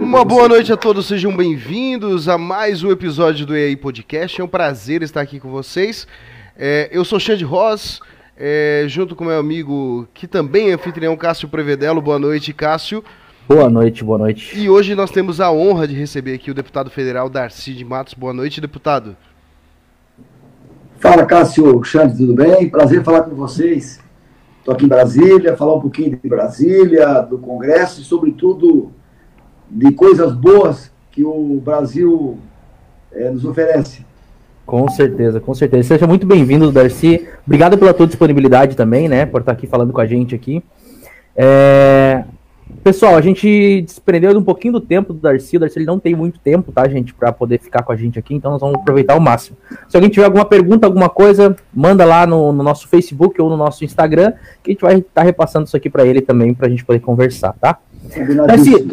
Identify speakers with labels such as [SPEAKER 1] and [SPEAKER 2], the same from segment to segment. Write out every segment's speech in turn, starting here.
[SPEAKER 1] Uma boa noite a todos, sejam bem-vindos a mais um episódio do EA Podcast. É um prazer estar aqui com vocês. É, eu sou Xande Ross, é, junto com meu amigo, que também é anfitrião, Cássio Prevedelo. Boa noite, Cássio.
[SPEAKER 2] Boa noite, boa noite.
[SPEAKER 1] E hoje nós temos a honra de receber aqui o deputado federal Darcy de Matos. Boa noite, deputado.
[SPEAKER 3] Fala, Cássio, Xande, tudo bem? Prazer falar com vocês. Estou aqui em Brasília, falar um pouquinho de Brasília, do Congresso e, sobretudo, de coisas boas que o Brasil é, nos oferece.
[SPEAKER 2] Com certeza, com certeza. Seja muito bem-vindo, Darcy. Obrigado pela tua disponibilidade também, né, por estar aqui falando com a gente aqui. É... Pessoal, a gente desprendeu um pouquinho do tempo do Darcy. O Darcy ele não tem muito tempo, tá, gente, para poder ficar com a gente aqui, então nós vamos aproveitar ao máximo. Se alguém tiver alguma pergunta, alguma coisa, manda lá no, no nosso Facebook ou no nosso Instagram, que a gente vai estar tá repassando isso aqui para ele também, para a gente poder conversar, tá? Darcy,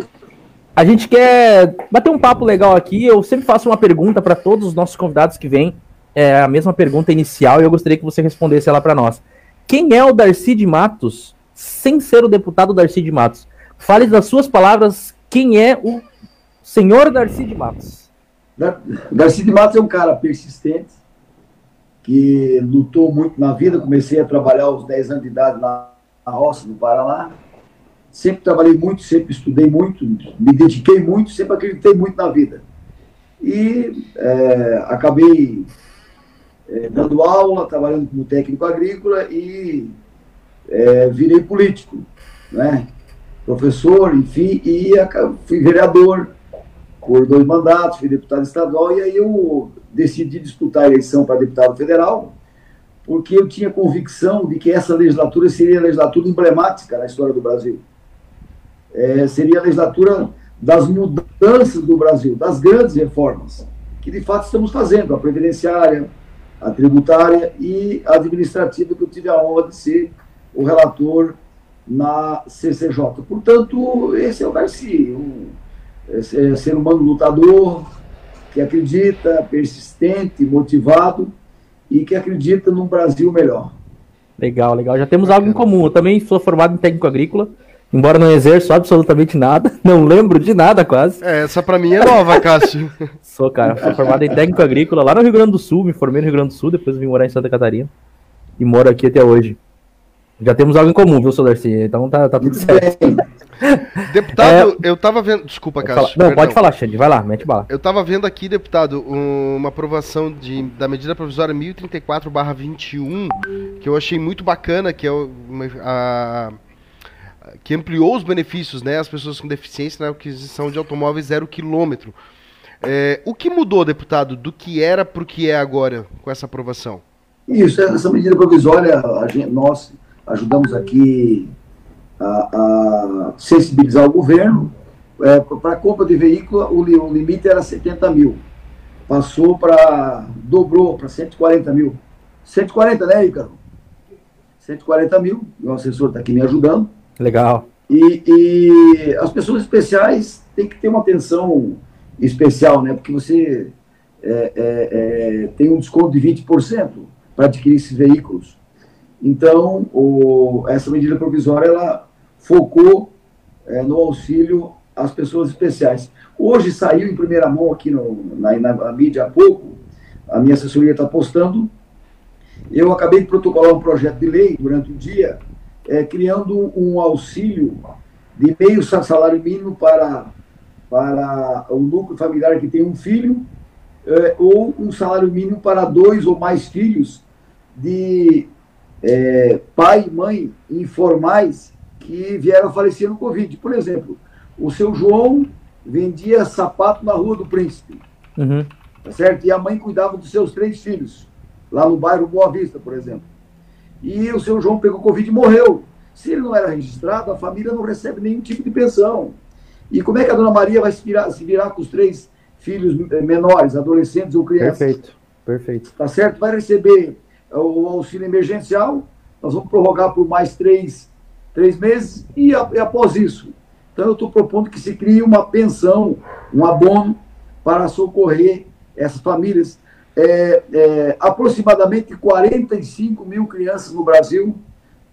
[SPEAKER 2] a gente quer bater um papo legal aqui. Eu sempre faço uma pergunta para todos os nossos convidados que vêm. É a mesma pergunta inicial e eu gostaria que você respondesse ela para nós. Quem é o Darcy de Matos sem ser o deputado Darcy de Matos? Fale das suas palavras, quem é o senhor Darcy de Matos?
[SPEAKER 3] Darcy de Matos é um cara persistente, que lutou muito na vida. Comecei a trabalhar aos 10 anos de idade na roça, no Paraná sempre trabalhei muito, sempre estudei muito, me dediquei muito, sempre acreditei muito na vida. E é, acabei é, dando aula, trabalhando como técnico agrícola e é, virei político, né? professor, enfim, e fui vereador por dois mandatos, fui deputado estadual, e aí eu decidi disputar a eleição para deputado federal, porque eu tinha convicção de que essa legislatura seria a legislatura emblemática na história do Brasil é, seria a legislatura das mudanças do Brasil, das grandes reformas, que de fato estamos fazendo, a previdenciária, a tributária e a administrativa, que eu tive a honra de ser o relator na CCJ. Portanto, esse é o Darcy, um é, é ser humano lutador, que acredita, persistente, motivado e que acredita num Brasil melhor.
[SPEAKER 2] Legal, legal. Já temos algo em comum. Eu também sou formado em técnico agrícola Embora não exerça absolutamente nada, não lembro de nada quase.
[SPEAKER 1] É, essa pra mim é nova, Cássio.
[SPEAKER 2] sou, cara, sou formado em técnico agrícola lá no Rio Grande do Sul, me formei no Rio Grande do Sul, depois vim morar em Santa Catarina. E moro aqui até hoje. Já temos algo em comum, viu, seu Darcy? Então tá, tá tudo certo.
[SPEAKER 1] Deputado, é... eu tava vendo. Desculpa, Cássio.
[SPEAKER 2] Não, perdão. pode falar, Xande, vai lá, mete bala.
[SPEAKER 1] Eu tava vendo aqui, deputado, uma aprovação de, da medida provisória 1034-21, que eu achei muito bacana, que é a que ampliou os benefícios, né, às pessoas com deficiência na aquisição de automóveis zero quilômetro. É, o que mudou, deputado, do que era para o que é agora com essa aprovação?
[SPEAKER 3] Isso, essa medida provisória, gente, nós ajudamos aqui a, a, sensibilizar o governo. É, para a compra de veículo, o, o, limite era 70 mil. Passou para. dobrou para 140 mil. 140, né, Ícaro? 140 mil. O assessor está aqui me ajudando.
[SPEAKER 2] Legal.
[SPEAKER 3] E, e, as pessoas especiais têm que ter uma atenção especial, né? Porque você é, é, é, tem um desconto de 20% para adquirir esses veículos. Então, o, essa medida provisória ela focou é, no auxílio às pessoas especiais. Hoje saiu em primeira mão aqui no, na, na mídia há pouco, a minha assessoria está postando. Eu acabei de protocolar um projeto de lei durante o dia é, criando um auxílio de meio salário mínimo para, para o núcleo familiar que tem um filho, é, ou um salário mínimo para dois ou mais filhos de é, pai e mãe informais que vieram a falecer no Covid. Por exemplo, o seu João vendia sapato na Rua do Príncipe, uhum. tá certo? E a mãe cuidava dos seus três filhos, lá no bairro Boa Vista, por exemplo e o seu João pegou Covid e morreu. Se ele não era registrado, a família não recebe nenhum tipo de pensão. E como é que a dona Maria vai se virar, se virar com os três filhos eh, menores, adolescentes ou crianças?
[SPEAKER 2] Perfeito, perfeito.
[SPEAKER 3] Tá certo? Vai receber o auxílio emergencial, nós vamos prorrogar por mais três, três meses, e, e após isso. Então, eu estou propondo que se crie uma pensão, um abono, para socorrer essas famílias é, é, aproximadamente 45 mil crianças no Brasil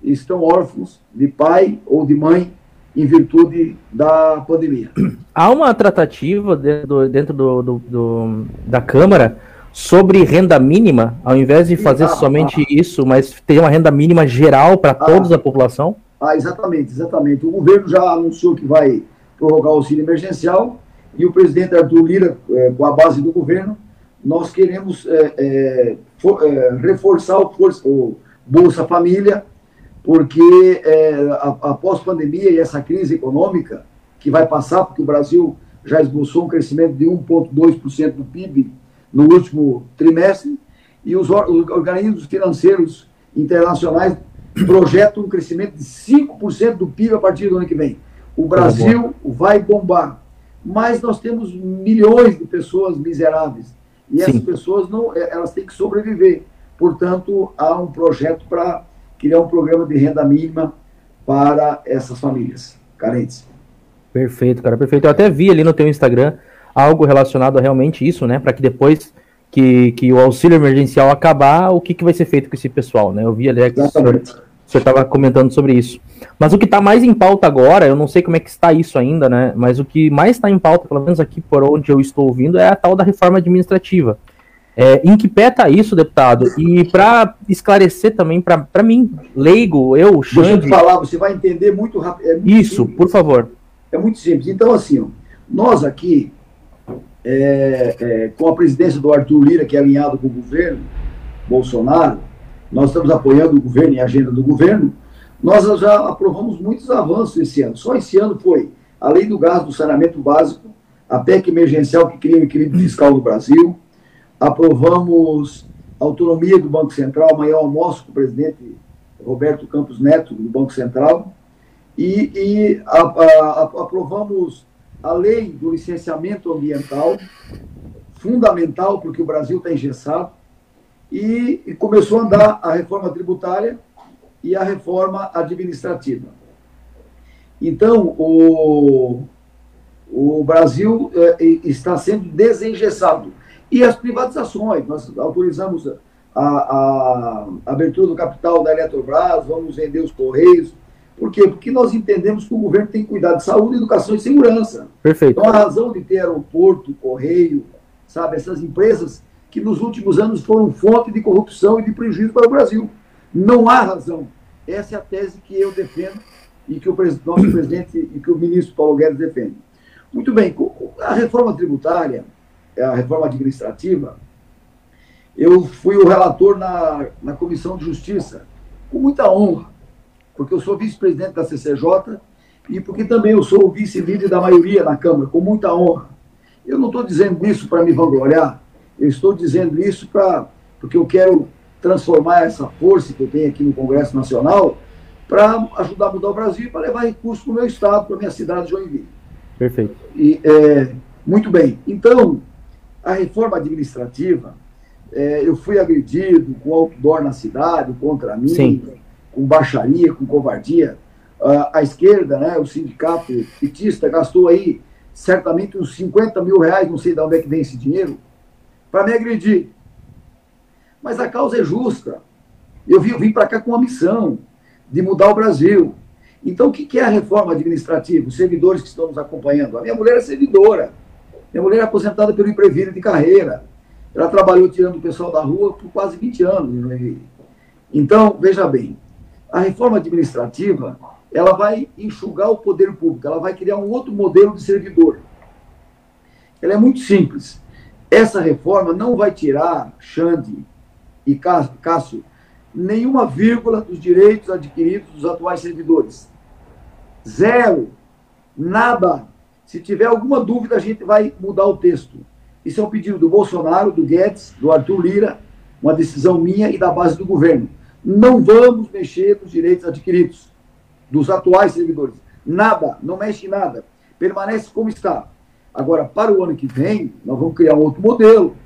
[SPEAKER 3] estão órfãos de pai ou de mãe em virtude da pandemia.
[SPEAKER 2] Há uma tratativa dentro, dentro do, do, do, da Câmara sobre renda mínima, ao invés de fazer ah, somente ah, isso, mas ter uma renda mínima geral para ah, toda a população?
[SPEAKER 3] Ah, exatamente, exatamente. O governo já anunciou que vai prorrogar o auxílio emergencial e o presidente Arthur Lira, é, com a base do governo, nós queremos é, é, for, reforçar o, o, Bolsa Família, porque após a pandemia e essa crise econômica que vai passar, porque o Brasil já esboçou um crescimento de 1,2% do PIB no último trimestre, e os, os organismos financeiros internacionais projetam um crescimento de 5% do PIB a partir do ano que vem. O Brasil vai bombar mas nós temos milhões de pessoas miseráveis e Sim. essas pessoas não, é, elas têm que sobreviver. Portanto, há um projeto para criar um programa de renda mínima para essas famílias carentes.
[SPEAKER 2] Perfeito, cara, perfeito. Eu até vi ali no teu Instagram algo relacionado a realmente isso, né? Para que depois que, que o auxílio emergencial acabar, o que, que vai ser feito com esse pessoal, né? Eu vi ali que Exatamente senhor estava comentando sobre isso. Mas o que está mais em pauta agora, eu não sei como é que está isso ainda, né? Mas o que mais está em pauta, pelo menos aqui por onde eu estou ouvindo, é a tal da reforma administrativa. É, em que pé está isso, deputado? E para esclarecer também para mim, leigo, eu,
[SPEAKER 3] Xande... Deixa eu te falar, você vai entender muito rápido. É
[SPEAKER 2] isso, simples. por favor.
[SPEAKER 3] É muito simples. Então, assim, ó, nós aqui, é, é, com a presidência do Arthur Lira, que é alinhado com o governo Bolsonaro, nós estamos apoiando o governo e a agenda do governo, nós já aprovamos muitos avanços esse ano. Só esse ano foi a lei do gás do saneamento básico, a PEC emergencial que cria o equilíbrio fiscal do Brasil, aprovamos a autonomia do Banco Central, amanhã almoço com o presidente Roberto Campos Neto, do Banco Central, e, e a, a, aprovamos a lei do licenciamento ambiental, fundamental, porque o Brasil está engessado, e, e começou a andar a reforma tributária e a reforma administrativa. Então, o, o Brasil é, está sendo desengessado. E as privatizações, nós autorizamos a, a, a, abertura do capital da Eletrobras, vamos vender os Correios. Por quê? Porque nós entendemos que o governo tem que cuidar de saúde, educação e segurança.
[SPEAKER 2] Perfeito.
[SPEAKER 3] Então, a razão de ter aeroporto, correio, sabe, essas empresas que nos últimos anos foram fonte de corrupção e de prejuízo para o Brasil. Não há razão. Essa é a tese que eu defendo e que o nosso presidente e que o ministro Paulo Guedes defende. Muito bem, a reforma tributária, a reforma administrativa, eu fui o relator na, na Comissão de Justiça, com muita honra, porque eu sou vice-presidente da CCJ e porque também eu sou o vice-líder da maioria na Câmara, com muita honra. Eu não estou dizendo isso para me vangloriar, eu estou dizendo isso para porque eu quero transformar essa força que eu tenho aqui no Congresso Nacional para ajudar a mudar o Brasil e para levar recursos para o meu estado, para a minha cidade de Joinville.
[SPEAKER 2] Perfeito.
[SPEAKER 3] E, é, muito bem. Então, a reforma administrativa, é, eu fui agredido com outdoor na cidade, contra mim, Sim. com baixaria, com covardia. a esquerda, né, o sindicato petista, gastou aí certamente uns 50 mil reais, não sei de onde é que vem esse dinheiro, para me agredir. Mas a causa é justa. Eu vim, vim para cá com uma missão de mudar o Brasil. Então, o que é a reforma administrativa? Os servidores que estão nos acompanhando. A minha mulher é servidora. Minha mulher é aposentada pelo Impreviro de carreira. Ela trabalhou tirando o pessoal da rua por quase 20 anos. Então, veja bem, a reforma administrativa ela vai enxugar o poder público, ela vai criar um outro modelo de servidor. Ela é muito simples. Essa reforma não vai tirar, Xande e Cássio, nenhuma vírgula dos direitos adquiridos dos atuais servidores. Zero. Nada. Se tiver alguma dúvida, a gente vai mudar o texto. Isso é um pedido do Bolsonaro, do Guedes, do Arthur Lira, uma decisão minha e da base do governo. Não vamos mexer nos direitos adquiridos dos atuais servidores. Nada, não mexe em nada. Permanece como está. Agora, para o ano que vem, nós vamos criar um outro modelo,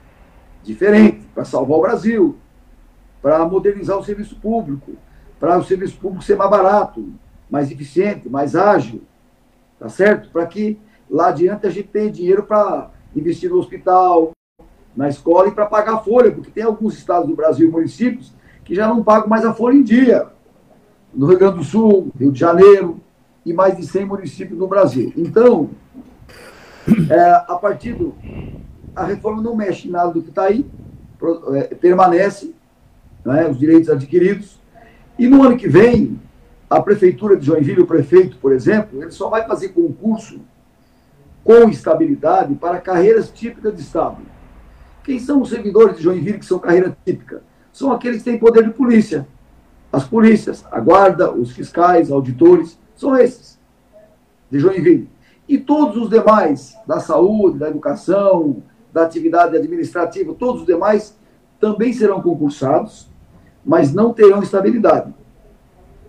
[SPEAKER 3] diferente, para salvar o Brasil, para modernizar o serviço público, para o serviço público ser mais barato, mais eficiente, mais ágil, tá certo? Para que lá adiante a gente tenha dinheiro para investir no hospital, na escola e para pagar a folha, porque tem alguns estados do Brasil, municípios, que já não pagam mais a folha em dia. No Rio Grande do Sul, Rio de Janeiro, e mais de 100 municípios no Brasil. Então, é, a partir do. A reforma não mexe em nada do que está aí, é, permanece, né, os direitos adquiridos, e no ano que vem, a Prefeitura de Joinville, o prefeito, por exemplo, ele só vai fazer concurso com estabilidade para carreiras típicas de Estado. Quem são os servidores de Joinville que são carreira típica? São aqueles que têm poder de polícia. As polícias, a guarda, os fiscais, auditores, são esses de Joinville. E todos os demais, da saúde, da educação, da atividade administrativa, todos os demais também serão concursados, mas não terão estabilidade.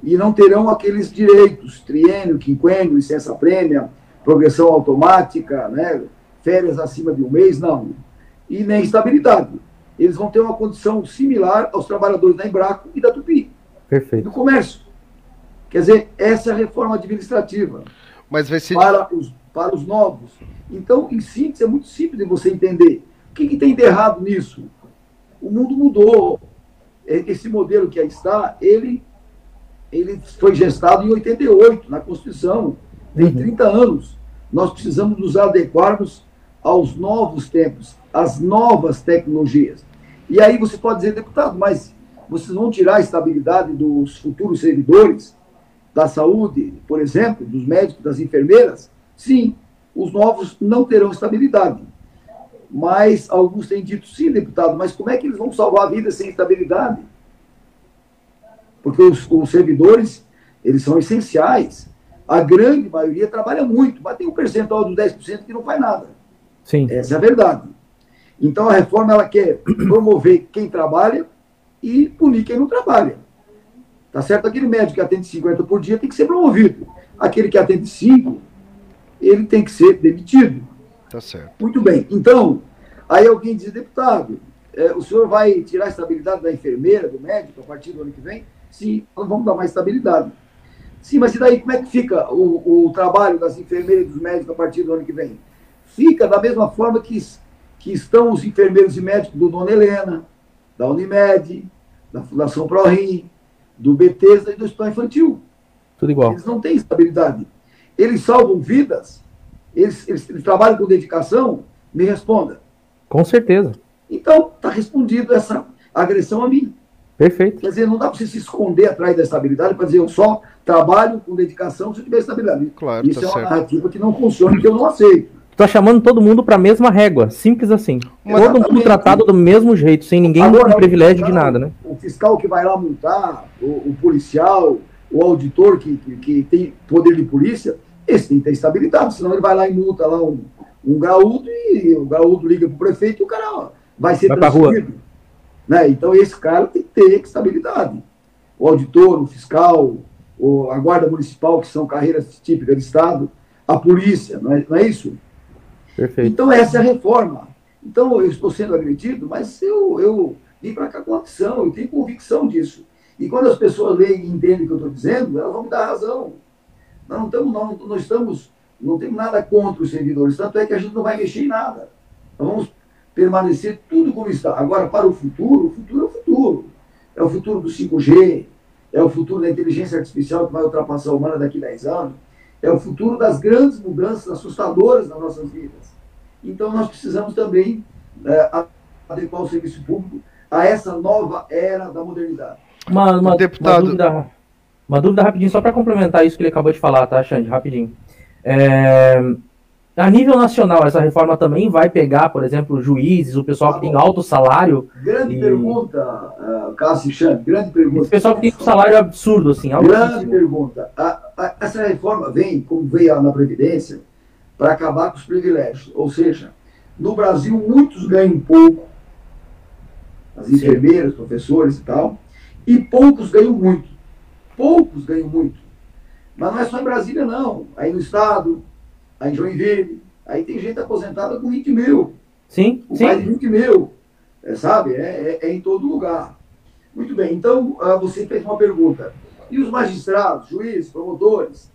[SPEAKER 3] E não terão aqueles direitos, triênio, quinquênio, licença prêmia, progressão automática, né, férias acima de um mês, não. E nem estabilidade. Eles vão ter uma condição similar aos trabalhadores da Embraco e da Tupi.
[SPEAKER 2] Perfeito.
[SPEAKER 3] Do comércio. Quer dizer, essa é a reforma administrativa.
[SPEAKER 1] Mas vai ser.
[SPEAKER 3] Para os, para os novos. Então, em síntese, é muito simples de você entender. O que, que tem de errado nisso? O mundo mudou. Esse modelo que aí está, ele, ele foi gestado em 88, na Constituição. Tem 30 uhum. anos. Nós precisamos nos adequarmos aos novos tempos, às novas tecnologias. E aí você pode dizer, deputado, mas vocês vão tirar a estabilidade dos futuros servidores? Da saúde, por exemplo, dos médicos, das enfermeiras, sim, os novos não terão estabilidade. Mas alguns têm dito, sim, deputado, mas como é que eles vão salvar a vida sem estabilidade? Porque os, os servidores, eles são essenciais. A grande maioria trabalha muito, mas tem um percentual dos 10% que não faz nada.
[SPEAKER 2] Sim.
[SPEAKER 3] Essa é a verdade. Então a reforma ela quer promover quem trabalha e punir quem não trabalha. Tá certo? Aquele médico que atende 50 por dia tem que ser promovido. Aquele que atende 5, ele tem que ser demitido.
[SPEAKER 1] Tá certo.
[SPEAKER 3] Muito bem. Então, aí alguém diz, deputado, é, o senhor vai tirar a estabilidade da enfermeira, do médico, a partir do ano que vem? Sim, nós vamos dar mais estabilidade. Sim, mas e daí como é que fica o, o trabalho das enfermeiras e dos médicos a partir do ano que vem? Fica da mesma forma que, que estão os enfermeiros e médicos do Dona Helena, da Unimed, da Fundação ProRim, do Bethesda e do Hospital Infantil.
[SPEAKER 2] Tudo igual.
[SPEAKER 3] Eles não têm estabilidade. Eles salvam vidas, eles, eles, eles trabalham com dedicação, me responda.
[SPEAKER 2] Com certeza.
[SPEAKER 3] Então, está respondido essa agressão a mim.
[SPEAKER 2] Perfeito.
[SPEAKER 3] Quer dizer, não dá para você se esconder atrás da estabilidade para dizer eu só trabalho com dedicação se tiver estabilidade.
[SPEAKER 1] Claro,
[SPEAKER 3] Isso
[SPEAKER 1] tá
[SPEAKER 3] é uma
[SPEAKER 1] certo.
[SPEAKER 3] narrativa que não funciona e que eu não aceito.
[SPEAKER 2] Tá chamando todo mundo para a mesma régua, simples assim.
[SPEAKER 3] Mas
[SPEAKER 2] todo mundo tratado do mesmo jeito, sem ninguém
[SPEAKER 3] Agora,
[SPEAKER 2] com privilégio de
[SPEAKER 3] fiscal-
[SPEAKER 2] nada, né?
[SPEAKER 3] Fiscal que vai lá multar, o, o policial, o auditor que, que, que tem poder de polícia, esse tem que ter estabilidade, senão ele vai lá e multa lá um, um graúdo e o graúdo liga para o prefeito e o cara ó, vai ser
[SPEAKER 2] Vai
[SPEAKER 3] transferido. Né? Então esse cara tem que ter estabilidade. O auditor, o fiscal, o, a guarda municipal, que são carreiras típicas de Estado, a polícia, não é, não é isso?
[SPEAKER 2] Perfeito.
[SPEAKER 3] Então, essa é a reforma. Então, eu estou sendo agredido, mas eu, eu vim para cá com opção, eu tenho convicção disso. E quando as pessoas leem e entendem o que eu estou dizendo, elas vão me dar razão. Nós não estamos, não, não estamos, não temos nada contra os servidores, tanto é que a gente não vai mexer em nada. Nós vamos permanecer tudo como está. Agora, para o futuro, o futuro é o futuro. É o futuro do 5G, é o futuro da inteligência artificial que vai ultrapassar a humana daqui a 10 anos, é o futuro das grandes mudanças assustadoras nas nossas vidas. Então, nós precisamos também é, adequar o serviço público a essa nova era da modernidade.
[SPEAKER 2] Uma, uma,
[SPEAKER 1] Deputado.
[SPEAKER 2] uma dúvida, uma dúvida rapidinho, só para complementar isso que ele acabou de falar, tá, Xande? Rapidinho. É, a nível nacional, essa reforma também vai pegar, por exemplo, juízes, o pessoal que tem alto salário,
[SPEAKER 3] Grande
[SPEAKER 2] E-
[SPEAKER 3] pergunta, uh, Cássio Chan, grande pergunta.
[SPEAKER 2] esse pessoal que tem um salário absurdo, assim,
[SPEAKER 3] Grande pergunta. A- a- essa reforma vem, como veio na Previdência, para acabar com os privilégios. Ou seja, no Brasil, muitos ganham pouco, as
[SPEAKER 2] Sim.
[SPEAKER 3] enfermeiras, professores e tal, e poucos ganham muito. Poucos ganham muito. Mas não é só em Brasília, não. Aí no Estado, aí em Joinville, aí tem gente aposentada com 20 mil
[SPEAKER 2] Sim,
[SPEAKER 3] com mais de
[SPEAKER 2] sim.
[SPEAKER 3] 20 mil, é, sabe? É, é- é em todo lugar. Muito bem, então ah, você fez uma pergunta. E os magistrados, juízes, promotores,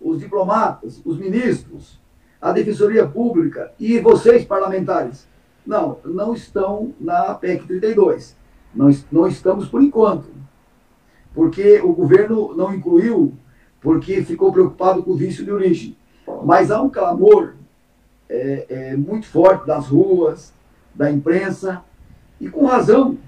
[SPEAKER 3] os diplomatas, os ministros, a Defensoria Pública e vocês, parlamentares? Não, não estão na PEC 32. Não, não estamos por enquanto. Porque o governo não incluiu porque ficou preocupado com o vício de origem. Mas há um clamor é, é, muito forte das ruas, da imprensa, e com razão,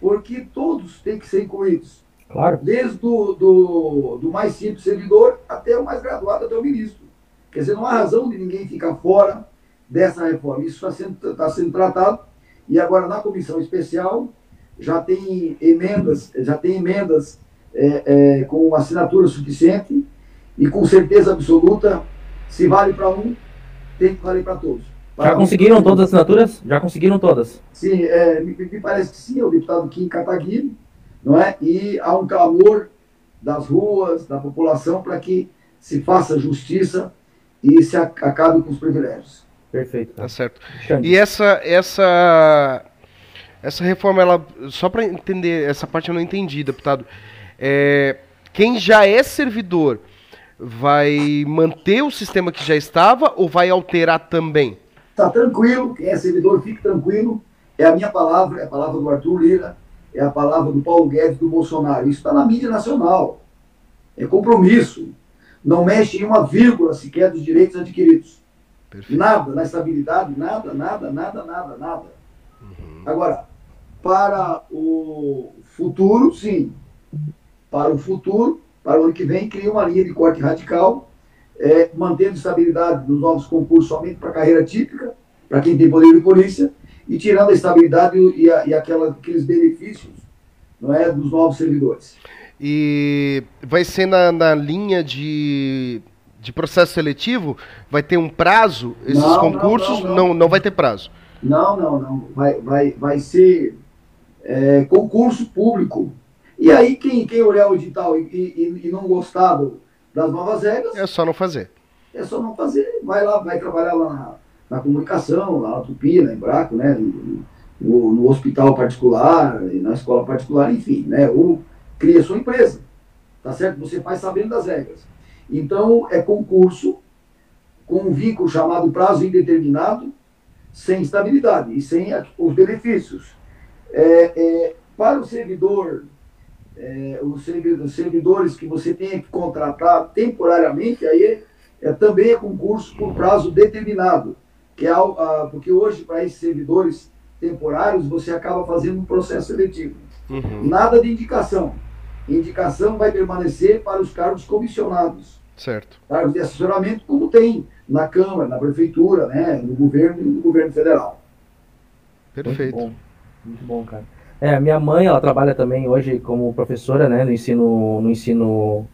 [SPEAKER 3] porque todos têm que ser incluídos.
[SPEAKER 2] Claro.
[SPEAKER 3] Desde do, do, do mais simples servidor até o mais graduado, até o ministro. Quer dizer, não há razão de ninguém ficar fora dessa reforma. Isso está sendo, tá sendo tratado e agora na comissão especial já tem emendas, já tem emendas é, é, com assinatura suficiente e com certeza absoluta, se vale para um, tem que valer para todos.
[SPEAKER 2] Já conseguiram todas as assinaturas? Já conseguiram todas?
[SPEAKER 3] Sim, é, me, me, parece que sim, é o deputado Kim Kataguiri, não é? E há um clamor das ruas, da população, para que se faça justiça e se acabe com os privilégios.
[SPEAKER 2] Perfeito.
[SPEAKER 1] Tá certo. E essa essa essa reforma ela só para entender essa parte eu não entendi, deputado. É, quem já é servidor vai manter o sistema que já estava ou vai alterar também?
[SPEAKER 3] Tá tranquilo, quem é servidor fique tranquilo. É a minha palavra, é a palavra do Arthur Lira, é a palavra do Paulo Guedes do Bolsonaro. Isso está na mídia nacional. É compromisso. Não mexe em uma vírgula sequer dos direitos adquiridos. Perfeito. Nada na estabilidade, nada, nada, nada, nada, nada. Uhum. Agora, para o futuro, sim. Para o futuro, para o ano que vem, cria uma linha de corte radical, é, mantendo estabilidade nos novos concursos somente para carreira típica, para quem tem poder de polícia, e tirando a estabilidade e, a, e aquela, aqueles benefícios não é, dos novos servidores.
[SPEAKER 1] E vai ser na, na linha de de processo seletivo, vai ter um prazo? Esses não, concursos não, não, não, não vai ter prazo?
[SPEAKER 3] Não, não, não. Vai, vai, vai ser é, concurso público. E aí, quem, quem olhar o edital e, e, e não gostar do, das novas regras.
[SPEAKER 1] É só não fazer.
[SPEAKER 3] É só não fazer. Vai lá, vai trabalhar lá na, na comunicação, lá na Tupi, na Embraco, né? No, no, hospital particular, na escola particular, enfim, né? Ou cria sua empresa. Tá certo? Você faz sabendo das regras. Então, é concurso com um vínculo chamado prazo indeterminado, sem estabilidade e sem os benefícios. É, é, para o servidor, é, os servidores que você tenha que contratar temporariamente, aí é, também é concurso por prazo determinado, que é, a, porque hoje, para esses servidores temporários, você acaba fazendo um processo seletivo. Uhum. Nada de indicação. Indicação vai permanecer para os cargos comissionados.
[SPEAKER 1] Certo.
[SPEAKER 3] Cargos de assessoramento, como tem na Câmara, na Prefeitura, né, no governo e no governo federal.
[SPEAKER 1] Perfeito.
[SPEAKER 2] Muito bom, muito bom cara. É, minha mãe, ela trabalha também hoje como professora, né, no ensino, no ensino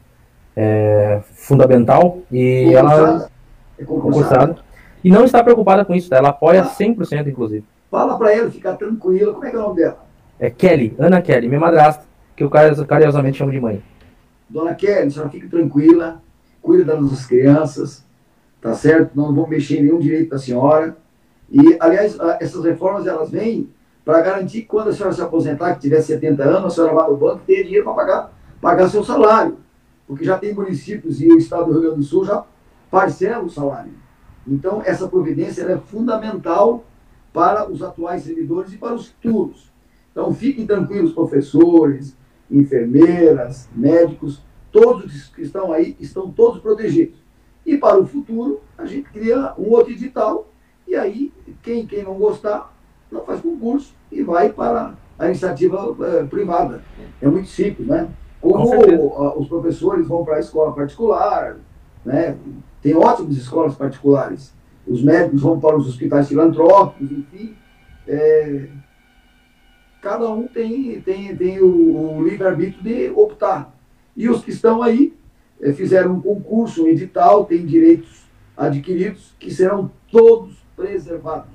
[SPEAKER 2] é, fundamental e ela é concursada. E não está preocupada com isso, tá? ela apoia ah, 100% inclusive.
[SPEAKER 3] Fala para ela ficar tranquila, como é que é o nome dela?
[SPEAKER 2] É Kelly, Ana Kelly, minha madrasta, que eu carinhosamente chamo de mãe.
[SPEAKER 3] Dona Kelly, a senhora fique tranquila, cuida das nossas crianças, tá certo? Não vamos mexer em nenhum direito da senhora. E, aliás, essas reformas, elas vêm para garantir que quando a senhora se aposentar, que tiver 70 anos, a senhora vá no banco e tenha dinheiro para pagar, pagar seu salário. Porque já tem municípios e o estado do Rio Grande do Sul já parcelam o salário. Então, essa providência é fundamental para os atuais servidores e para os futuros. Então, fiquem tranquilos, professores, enfermeiras, médicos, todos que estão aí estão todos protegidos. E para o futuro, a gente cria um outro edital, e aí quem, quem não gostar, não faz concurso e vai para a iniciativa é, privada. É muito simples, né? Como Com os professores vão para a escola particular, né? tem ótimas escolas particulares. Os médicos vão para os hospitais filantrópicos, enfim. Cada um tem, tem, tem o, o livre-arbítrio de optar e os que estão aí é, fizeram um concurso, um edital, têm direitos adquiridos, que serão todos preservados.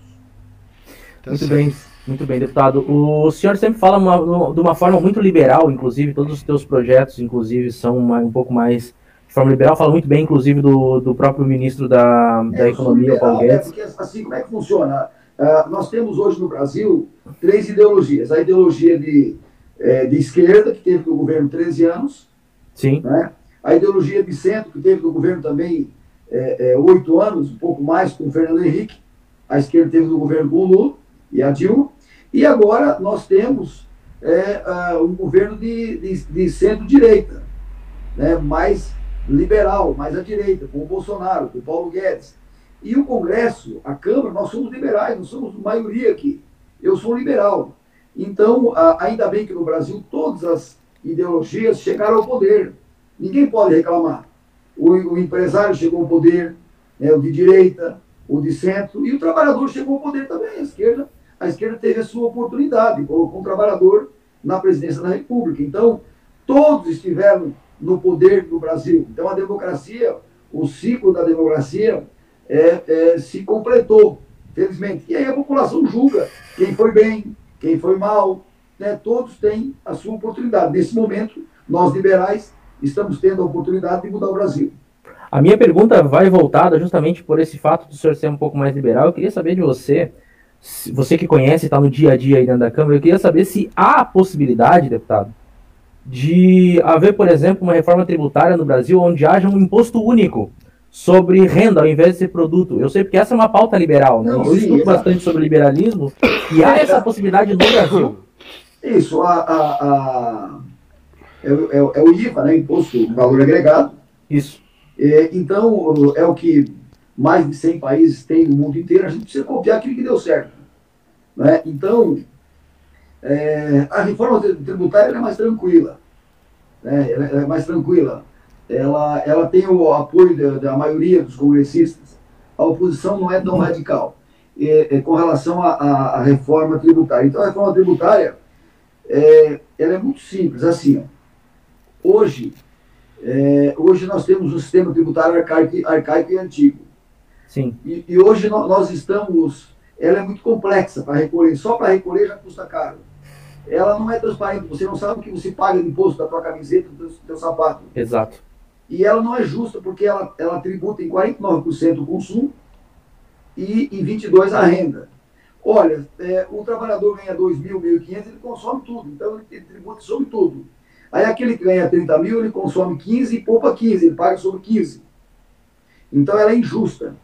[SPEAKER 2] Tá muito bem, muito bem, deputado. O senhor sempre fala uma, de uma forma muito liberal, inclusive, todos os seus projetos, inclusive, são uma, um pouco mais de forma liberal, fala muito bem, inclusive, do, do próprio ministro da, da é, Economia, liberal, Paulo Guedes. É porque,
[SPEAKER 3] assim, como é que funciona? Uh, nós temos hoje no Brasil três ideologias. A ideologia de, é, de esquerda, que teve o governo 13 anos,
[SPEAKER 2] Sim.
[SPEAKER 3] Né? A ideologia de centro, que teve no governo também é, é, oito anos, um pouco mais, com o Fernando Henrique. A esquerda teve no governo com o Lula e a Dilma. E agora nós temos uh, um governo de, de, de centro-direita, né? mais liberal, mais à direita, com o Bolsonaro, com o Paulo Guedes. E o Congresso, a Câmara, nós somos liberais, nós somos maioria aqui. Eu sou liberal. Então, ainda bem que no Brasil todas as ideologias chegaram ao poder. Ninguém pode reclamar. O, o empresário chegou ao poder, né, o de direita, o de centro, e o trabalhador chegou ao poder também. A esquerda, a esquerda teve a sua oportunidade, colocou um trabalhador na presidência da República. Então, todos estiveram no poder do Brasil. Então, a democracia, o ciclo da democracia é, é, se completou, felizmente. E aí a população julga quem foi bem, quem foi mal. Né? Todos têm a sua oportunidade. Nesse momento, nós liberais estamos tendo a oportunidade de mudar o Brasil.
[SPEAKER 2] A minha pergunta vai voltada justamente por esse fato do senhor ser um pouco mais liberal. Eu queria saber de você, você que conhece, está no dia a dia aí dentro da Câmara, eu queria saber se há a possibilidade, deputado, de haver, por exemplo, uma reforma tributária no Brasil onde haja um imposto único sobre renda ao invés de ser produto. Eu sei porque essa é uma pauta liberal, né? Não, eu sim, estudo exatamente. bastante sobre liberalismo e há essa possibilidade no Brasil.
[SPEAKER 3] Isso, a, a, a é, é, é, o IVA, né? Imposto Valor Agregado.
[SPEAKER 2] Isso.
[SPEAKER 3] É, então, é o que mais de 100 países têm no mundo inteiro. A gente precisa copiar aquilo que deu certo. Né? Então, é, a reforma tributária é mais tranquila. Né? Ela é mais tranquila. Ela, ela tem o apoio da, da maioria dos congressistas. A oposição não é tão radical é, é, com relação à reforma tributária. Então, a reforma tributária é, ela é muito simples. Assim, ó. hoje, é, hoje nós temos um sistema tributário arcaico, arcaico e antigo.
[SPEAKER 2] Sim.
[SPEAKER 3] E, e hoje nós estamos. Ela é muito complexa para recolher. Só para recolher já custa caro. Ela não é transparente. Você não sabe o que você paga de imposto da tua camiseta, do teu, do teu sapato.
[SPEAKER 2] Exato.
[SPEAKER 3] E ela não é justa porque ela, ela tributa em 49% o consumo e em 22% a renda. Olha, é, o trabalhador ganha 2 mil, 1.500, ele consome tudo. Então ele, tributa sobre tudo. Aí aquele que ganha 30 mil, ele consome 15 e poupa 15, ele paga sobre 15. Então ela é injusta.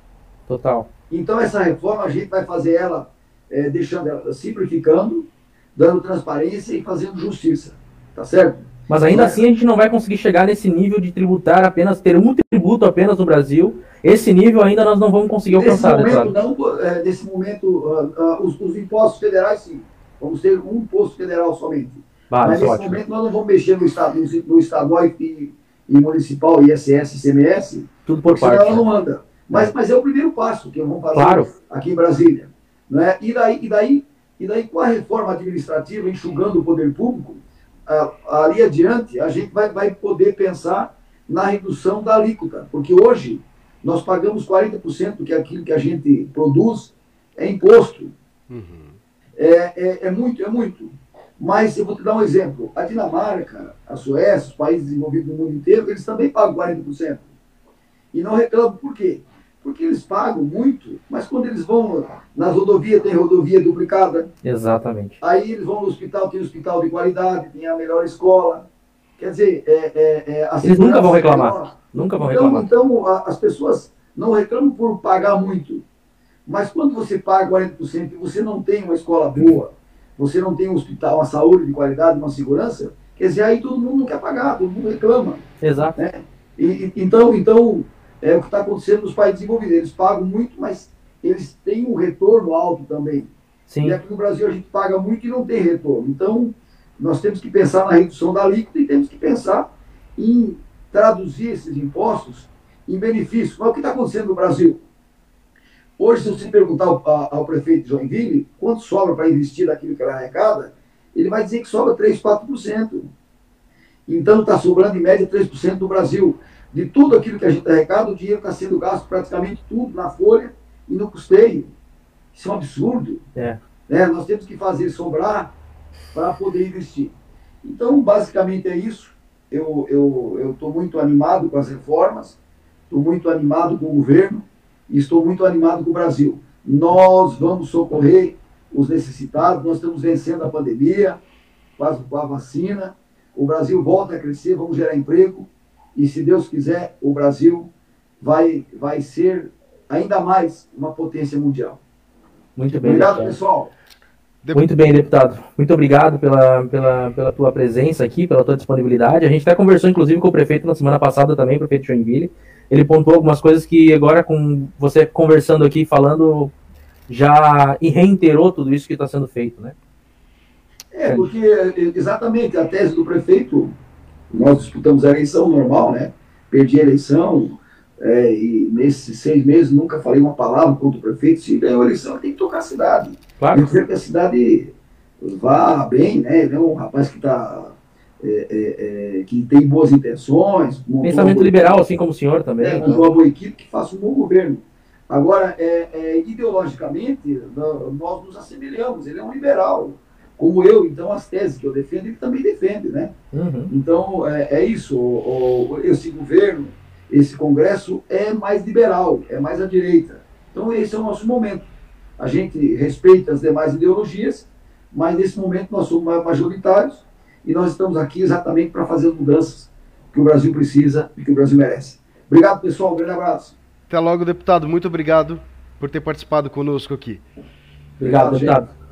[SPEAKER 2] Total.
[SPEAKER 3] Então essa reforma a gente vai fazer ela é, deixando ela simplificando, dando transparência e fazendo justiça. Tá certo?
[SPEAKER 2] Mas ainda é. assim a gente não vai conseguir chegar nesse nível de tributar apenas, ter um tributo apenas no Brasil. Esse nível ainda nós não vamos conseguir alcançar.
[SPEAKER 3] Nesse momento, não, é, nesse momento uh, uh, os, os, impostos federais sim. Vamos ter um imposto federal somente. Mas nesse ótimo. momento nós não vamos mexer no, estado, no, no estadual e, e municipal, ISS, ICMS.
[SPEAKER 2] Tudo por parte.
[SPEAKER 3] ela não anda. Mas, mas é o primeiro passo que vamos fazer
[SPEAKER 2] claro.
[SPEAKER 3] aqui em Brasília. Não é? e, daí, e, daí, e daí, com a reforma administrativa, enxugando o poder público, ali adiante, a gente vai, vai poder pensar na redução da alíquota, porque hoje nós pagamos 40% que é aquilo que a gente produz é imposto. Uhum. É, é, é, muito, é muito. Mas eu vou te dar um exemplo. A Dinamarca, a Suécia, os países desenvolvidos no mundo inteiro, eles também pagam 40%. E não reclamam por quê? Porque eles pagam muito, mas quando eles vão nas rodovias, tem rodovia duplicada.
[SPEAKER 2] Exatamente.
[SPEAKER 3] Aí eles vão no hospital, tem hospital de qualidade, tem a melhor escola. Quer dizer, é, é, é,
[SPEAKER 2] eles nunca vão reclamar. Nunca vão
[SPEAKER 3] então,
[SPEAKER 2] reclamar.
[SPEAKER 3] Então, a, as pessoas não reclamam por pagar muito. Mas quando você paga 40% e você não tem uma escola boa, você não tem um hospital, uma saúde de qualidade, uma segurança, quer dizer, aí todo mundo não quer pagar, todo mundo reclama.
[SPEAKER 2] Exato.
[SPEAKER 3] Né? E, então, então, é o que está acontecendo nos países desenvolvidos. Eles pagam muito, mas eles têm um retorno alto também.
[SPEAKER 2] Sim.
[SPEAKER 3] E aqui no Brasil a gente paga muito e não tem retorno. Então, nós temos que pensar na redução da alíquota e temos que pensar em traduzir esses impostos em benefícios. Mas o que está acontecendo no Brasil? Hoje, se você perguntar ao, ao prefeito de Joinville quanto sobra para investir naquilo que ele arrecada, ele vai dizer que sobra 3, 4%. Então, está sobrando em média 3% do Brasil de tudo aquilo que a gente arrecada, o dinheiro está sendo gasto praticamente tudo na folha e no custeio. Isso é um absurdo.
[SPEAKER 2] É.
[SPEAKER 3] Né? Nós temos que fazer sobrar para poder investir. Então, basicamente é isso. Eu estou eu, eu muito animado com as reformas, estou muito animado com o governo e estou muito animado com o Brasil. Nós vamos socorrer os necessitados, nós estamos vencendo a pandemia, com a vacina, o Brasil volta a crescer, vamos gerar emprego, e se Deus quiser, o Brasil vai, vai ser ainda mais uma potência mundial.
[SPEAKER 2] Muito bem.
[SPEAKER 3] Obrigado, pessoal.
[SPEAKER 2] Muito bem, deputado. Muito obrigado pela, pela, pela tua presença aqui, pela tua disponibilidade. A gente até conversou, inclusive, com o prefeito na semana passada também, o prefeito Joinville. Ele pontuou algumas coisas que agora, com você conversando aqui, falando, já e reiterou tudo isso que está sendo feito, né?
[SPEAKER 3] É, porque exatamente a tese do prefeito, nós disputamos a eleição normal, né? Perdi a eleição, é, e nesses seis meses nunca falei uma palavra contra o prefeito. Se ganhou a eleição, tem que tocar a cidade. Claro. Tem que que a cidade vá bem, né? Ele é um rapaz que está. É, é, é, que tem boas intenções.
[SPEAKER 2] Pensamento liberal, assim como o senhor também. É,
[SPEAKER 3] montou uma boa equipe que faça um bom governo. Agora, é, é, ideologicamente, nós nos assemelhamos. Ele é um liberal, como eu. Então, as teses que eu defendo, ele também defende, né? Uhum. Então, é, é isso. O, o, esse governo, esse Congresso é mais liberal, é mais à direita. Então, esse é o nosso momento. A gente respeita as demais ideologias, mas nesse momento nós somos majoritários e nós estamos aqui exatamente para fazer as mudanças que o Brasil precisa e que o Brasil merece. Obrigado, pessoal. Um grande abraço.
[SPEAKER 1] Até logo, deputado. Muito obrigado por ter participado conosco aqui.
[SPEAKER 2] Obrigado, deputado.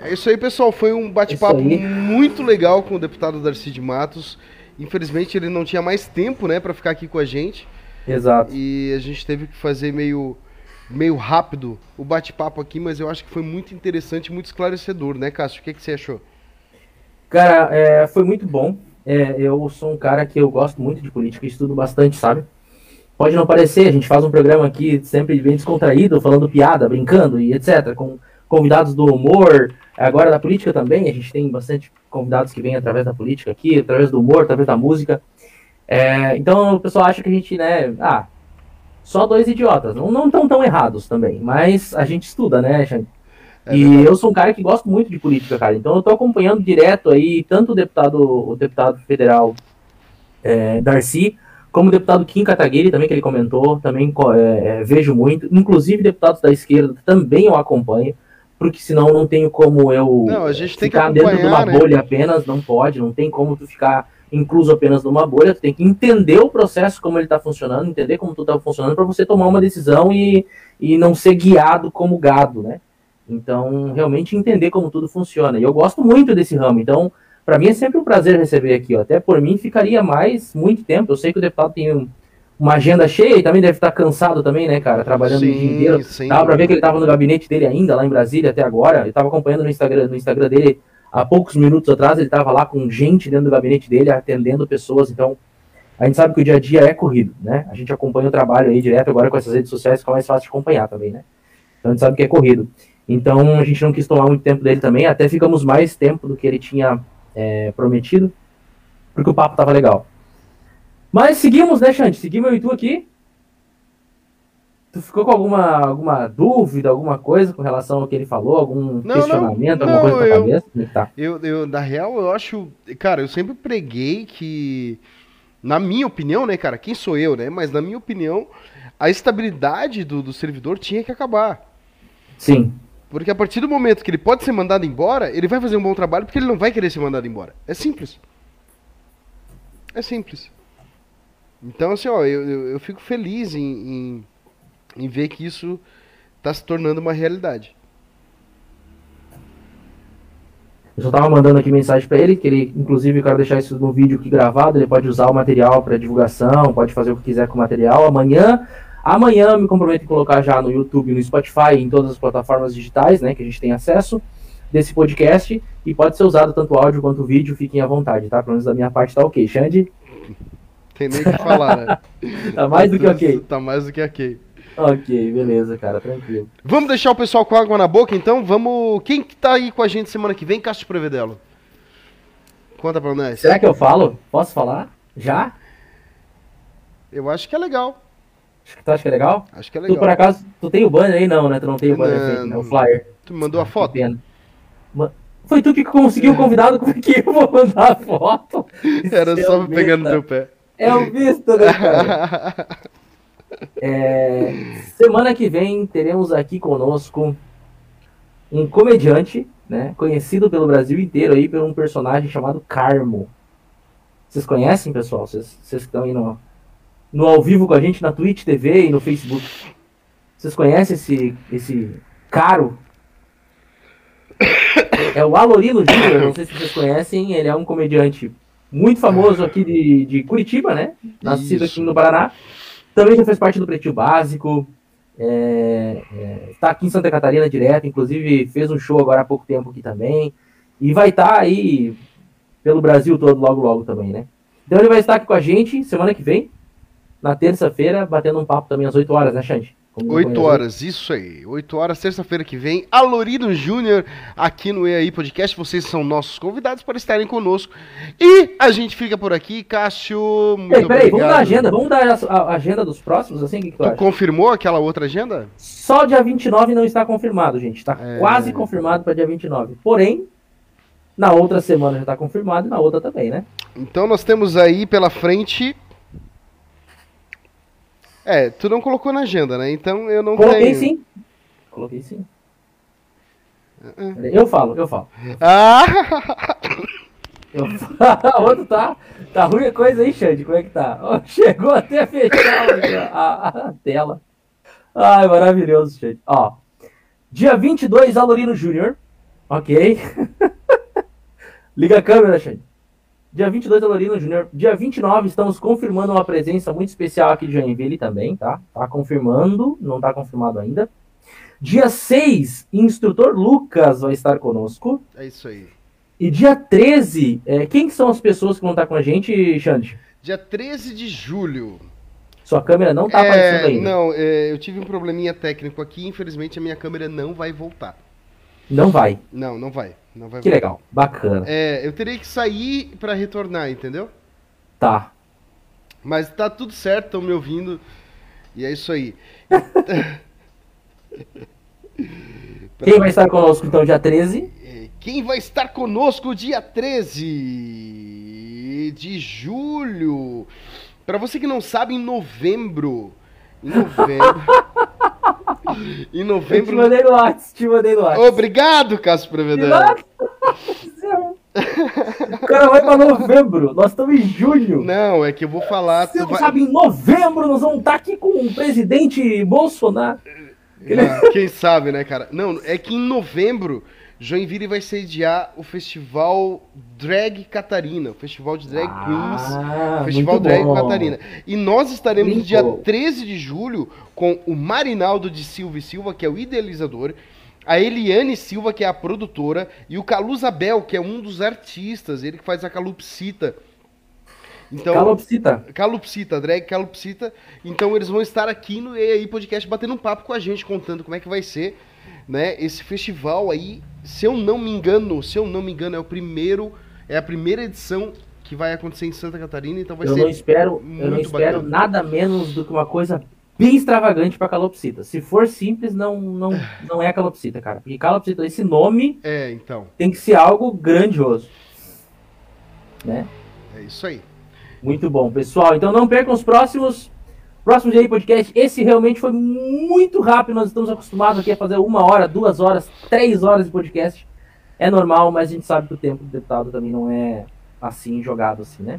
[SPEAKER 1] É isso aí, pessoal. Foi um bate-papo muito legal com o deputado Darcy de Matos. Infelizmente, ele não tinha mais tempo, né, para ficar aqui com a gente.
[SPEAKER 2] Exato.
[SPEAKER 1] E a gente teve que fazer meio meio rápido o bate-papo aqui, mas eu acho que foi muito interessante, muito esclarecedor, né, Cássio? O que, que você achou?
[SPEAKER 2] Cara, é, foi muito bom. É, eu sou um cara que eu gosto muito de política, estudo bastante, sabe? Pode não parecer, a gente faz um programa aqui sempre bem descontraído, falando piada, brincando e etc., com convidados do humor, agora da política também, a gente tem bastante convidados que vêm através da política aqui, através do humor, através da música. É, então o pessoal acha que a gente, né, ah, só dois idiotas. Não, não tão tão errados também, mas a gente estuda, né, Xande? É e eu sou um cara que gosto muito de política, cara. Então eu tô acompanhando direto aí tanto o deputado, o deputado federal é, Darcy, como o deputado Kim Kataguiri também, que ele comentou, também é, é, vejo muito. Inclusive deputados da esquerda também eu acompanho, porque senão não tenho como eu
[SPEAKER 1] não,
[SPEAKER 2] ficar dentro de uma né? bolha apenas, não pode, não tem como tu ficar incluso apenas numa bolha, tu tem que entender o processo, como ele está funcionando, entender como tudo está funcionando, para você tomar uma decisão e, e não ser guiado como gado, né? Então, realmente entender como tudo funciona. E eu gosto muito desse ramo, então, para mim é sempre um prazer receber aqui, ó. até por mim ficaria mais muito tempo. Eu sei que o deputado tem um, uma agenda cheia e também deve estar cansado também, né, cara, trabalhando sim, o dia inteiro. Sim. Dava para ver que ele estava no gabinete dele ainda, lá em Brasília, até agora. Eu estava acompanhando no Instagram, no Instagram dele há poucos minutos atrás ele estava lá com gente dentro do gabinete dele, atendendo pessoas, então a gente sabe que o dia a dia é corrido, né? A gente acompanha o trabalho aí direto agora com essas redes sociais, fica mais fácil de acompanhar também, né? Então a gente sabe que é corrido. Então a gente não quis tomar muito tempo dele também, até ficamos mais tempo do que ele tinha é, prometido, porque o papo tava legal. Mas seguimos, né, Xande? Seguimos eu e tu aqui. Tu ficou com alguma, alguma dúvida, alguma coisa com relação ao que ele falou? Algum não, questionamento, não, alguma não, coisa na cabeça? Como é tá?
[SPEAKER 1] Eu, eu, na real, eu acho. Cara, eu sempre preguei que. Na minha opinião, né, cara? Quem sou eu, né? Mas na minha opinião, a estabilidade do, do servidor tinha que acabar.
[SPEAKER 2] Sim.
[SPEAKER 1] Porque a partir do momento que ele pode ser mandado embora, ele vai fazer um bom trabalho porque ele não vai querer ser mandado embora. É simples. É simples. Então, assim, ó, eu, eu, eu fico feliz em, em em ver que isso está se tornando uma realidade.
[SPEAKER 2] Eu só estava mandando aqui mensagem para ele, que ele, inclusive, eu quero deixar isso no vídeo aqui gravado, ele pode usar o material para divulgação, pode fazer o que quiser com o material. Amanhã, amanhã me comprometo em colocar já no YouTube, no Spotify, em todas as plataformas digitais, né, que a gente tem acesso desse podcast, e pode ser usado tanto áudio quanto vídeo, fiquem à vontade, tá? Pelo menos da minha parte tá ok. Xande?
[SPEAKER 1] Tem nem o que falar, né?
[SPEAKER 2] tá mais do que ok.
[SPEAKER 1] Tá mais do que ok.
[SPEAKER 2] Ok, beleza, cara, tranquilo.
[SPEAKER 1] Vamos deixar o pessoal com água na boca, então? Vamos. Quem que tá aí com a gente semana que vem? Cássio Prevedelo. Conta pra nós.
[SPEAKER 2] Será que eu falo? Posso falar? Já?
[SPEAKER 1] Eu acho que é legal.
[SPEAKER 2] Tu acha que é legal?
[SPEAKER 1] Acho que é legal.
[SPEAKER 2] Tu, por acaso, tu tem o banner aí? Não, né? Tu não tem o banner feito, né? O flyer.
[SPEAKER 1] Tu mandou a ah, foto?
[SPEAKER 2] Foi tu que conseguiu o convidado, como é que eu vou mandar a foto?
[SPEAKER 1] Era só é pegando teu pé.
[SPEAKER 2] É o visto, né, cara? É, semana que vem teremos aqui conosco um comediante, né, conhecido pelo Brasil inteiro aí por um personagem chamado Carmo. Vocês conhecem, pessoal? Vocês, que estão aí no, no ao vivo com a gente na Twitch TV e no Facebook. Vocês conhecem esse, esse caro? é o Alorino Júnior, não sei se vocês conhecem, ele é um comediante muito famoso aqui de, de Curitiba, né? Nascido
[SPEAKER 1] Isso.
[SPEAKER 2] aqui no Paraná. Também já fez parte do Pretinho Básico. É, é, tá aqui em Santa Catarina direto, inclusive fez um show agora há pouco tempo aqui também. E vai estar aí pelo Brasil todo logo logo também, né? Então ele vai estar aqui com a gente semana que vem, na terça-feira, batendo um papo também às 8 horas, né, Xande? Como
[SPEAKER 1] 8
[SPEAKER 2] acompanha a
[SPEAKER 1] horas, isso aí. 8 horas, terça-feira que vem. Alorino Júnior, aqui no EAI Podcast. Vocês são nossos convidados para estarem conosco. E a gente fica por aqui. Cássio, muito
[SPEAKER 2] Peraí, peraí, vamos
[SPEAKER 1] obrigado.
[SPEAKER 2] dar a agenda, vamos dar a, agenda dos próximos, assim, que, que tu
[SPEAKER 1] Tu confirmou aquela outra agenda?
[SPEAKER 2] Só dia 29 não está confirmado, gente. Está
[SPEAKER 1] É.
[SPEAKER 2] quase confirmado para dia 29. Porém, na outra semana já está confirmado e na outra também, né?
[SPEAKER 1] Então nós temos aí pela frente. É, tu não colocou na agenda, né? Então eu não
[SPEAKER 2] Coloquei
[SPEAKER 1] tenho.
[SPEAKER 2] sim. Coloquei sim. Peraí, Eu falo, eu falo.
[SPEAKER 1] Ah!
[SPEAKER 2] Eu... outro tá, tá ruim a coisa aí, Xande. Como é que tá? Chegou até a fechar a, a- a tela. Ai, maravilhoso, Xande. Ó, dia 22, Alorino Júnior. Ok. Liga a câmera, Xande. Dia 22, Alorino Júnior. Dia 29, estamos confirmando uma presença muito especial aqui de Joinville também, tá? Tá confirmando, não tá confirmado ainda. Dia 6, instrutor Lucas vai estar conosco.
[SPEAKER 1] É isso aí.
[SPEAKER 2] E dia 13, é, quem que são as pessoas que vão estar com a gente, Xande?
[SPEAKER 1] Dia 13 de julho.
[SPEAKER 2] Sua câmera não tá aparecendo
[SPEAKER 1] É,
[SPEAKER 2] ainda.
[SPEAKER 1] não, é, eu tive um probleminha técnico aqui. Infelizmente a minha câmera não vai voltar.
[SPEAKER 2] Não vai.
[SPEAKER 1] Não, não vai. Não vai
[SPEAKER 2] Que
[SPEAKER 1] voltar.
[SPEAKER 2] legal. Bacana.
[SPEAKER 1] É, eu teria que sair pra retornar, entendeu?
[SPEAKER 2] Tá.
[SPEAKER 1] Mas tá tudo certo, estão me ouvindo. E é isso aí.
[SPEAKER 2] Quem vai estar conosco então dia 13?
[SPEAKER 1] É, Quem vai estar conosco dia 13 de julho? Pra você que não sabe, em novembro. Em novembro. em
[SPEAKER 2] Eu te
[SPEAKER 1] novembro.
[SPEAKER 2] mandei no WhatsApp, te mandei no WhatsApp.
[SPEAKER 1] Obrigado, Cássio Prevedano.
[SPEAKER 2] O cara vai pra novembro, nós estamos em julho.
[SPEAKER 1] Não, é que eu vou falar.
[SPEAKER 2] Você não
[SPEAKER 1] vai-
[SPEAKER 2] sabe, em novembro nós vamos estar aqui com o presidente Bolsonaro.
[SPEAKER 1] Ah, quem sabe, né, cara? Não, é que em novembro, Joinville vai sediar o festival Drag Catarina, o festival de drag queens.
[SPEAKER 2] Ah,
[SPEAKER 1] Festival Drag
[SPEAKER 2] bom.
[SPEAKER 1] Catarina. E nós estaremos no dia
[SPEAKER 2] bom.
[SPEAKER 1] 13 de julho com o Marinaldo de Silva e Silva, que é o idealizador, a Eliane Silva, que é a produtora, e o Caluza Bel, que é um dos artistas, ele que faz a Calupsita. Então,
[SPEAKER 2] Calopsita.
[SPEAKER 1] Calupsita, drag Calupsita. Então eles vão estar aqui no EAI Podcast batendo um papo com a gente, contando como é que vai ser, né, esse festival aí. Se eu não me engano, se eu não me engano, é o primeiro, é a primeira edição que vai acontecer em Santa Catarina, então vai
[SPEAKER 2] eu
[SPEAKER 1] ser
[SPEAKER 2] não espero, eu não espero
[SPEAKER 1] bacana.
[SPEAKER 2] nada menos do que uma coisa bem extravagante pra calopsita. Se for simples, não, não, não é calopsita, cara. Porque calopsita, esse nome
[SPEAKER 1] É, então,
[SPEAKER 2] tem que ser algo grandioso. Né?
[SPEAKER 1] é isso aí.
[SPEAKER 2] Muito bom, pessoal. Então não percam os próximos. Próximo dia aí podcast. Esse realmente foi muito rápido. Nós estamos acostumados aqui a fazer uma hora, duas horas, três horas de podcast. É normal, mas a gente sabe que o tempo do deputado também não é assim jogado assim, né?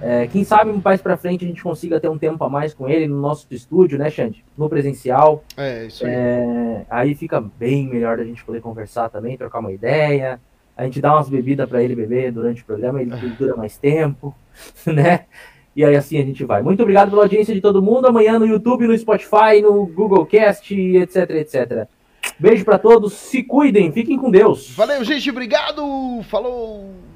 [SPEAKER 2] É, quem sabe mais pra frente a gente consiga ter um tempo a mais com ele no nosso estúdio, né, Xande? No presencial.
[SPEAKER 1] É, isso aí.
[SPEAKER 2] É, aí fica bem melhor da gente poder conversar também, trocar uma ideia. A gente dá umas bebidas para ele beber durante o programa, ele, ele dura mais tempo, né? E aí assim a gente vai. Muito obrigado pela audiência de todo mundo. Amanhã no YouTube, no Spotify, no Google Cast, etc, etc. Beijo para todos, se cuidem, fiquem com Deus.
[SPEAKER 1] Valeu, gente, obrigado! Falou!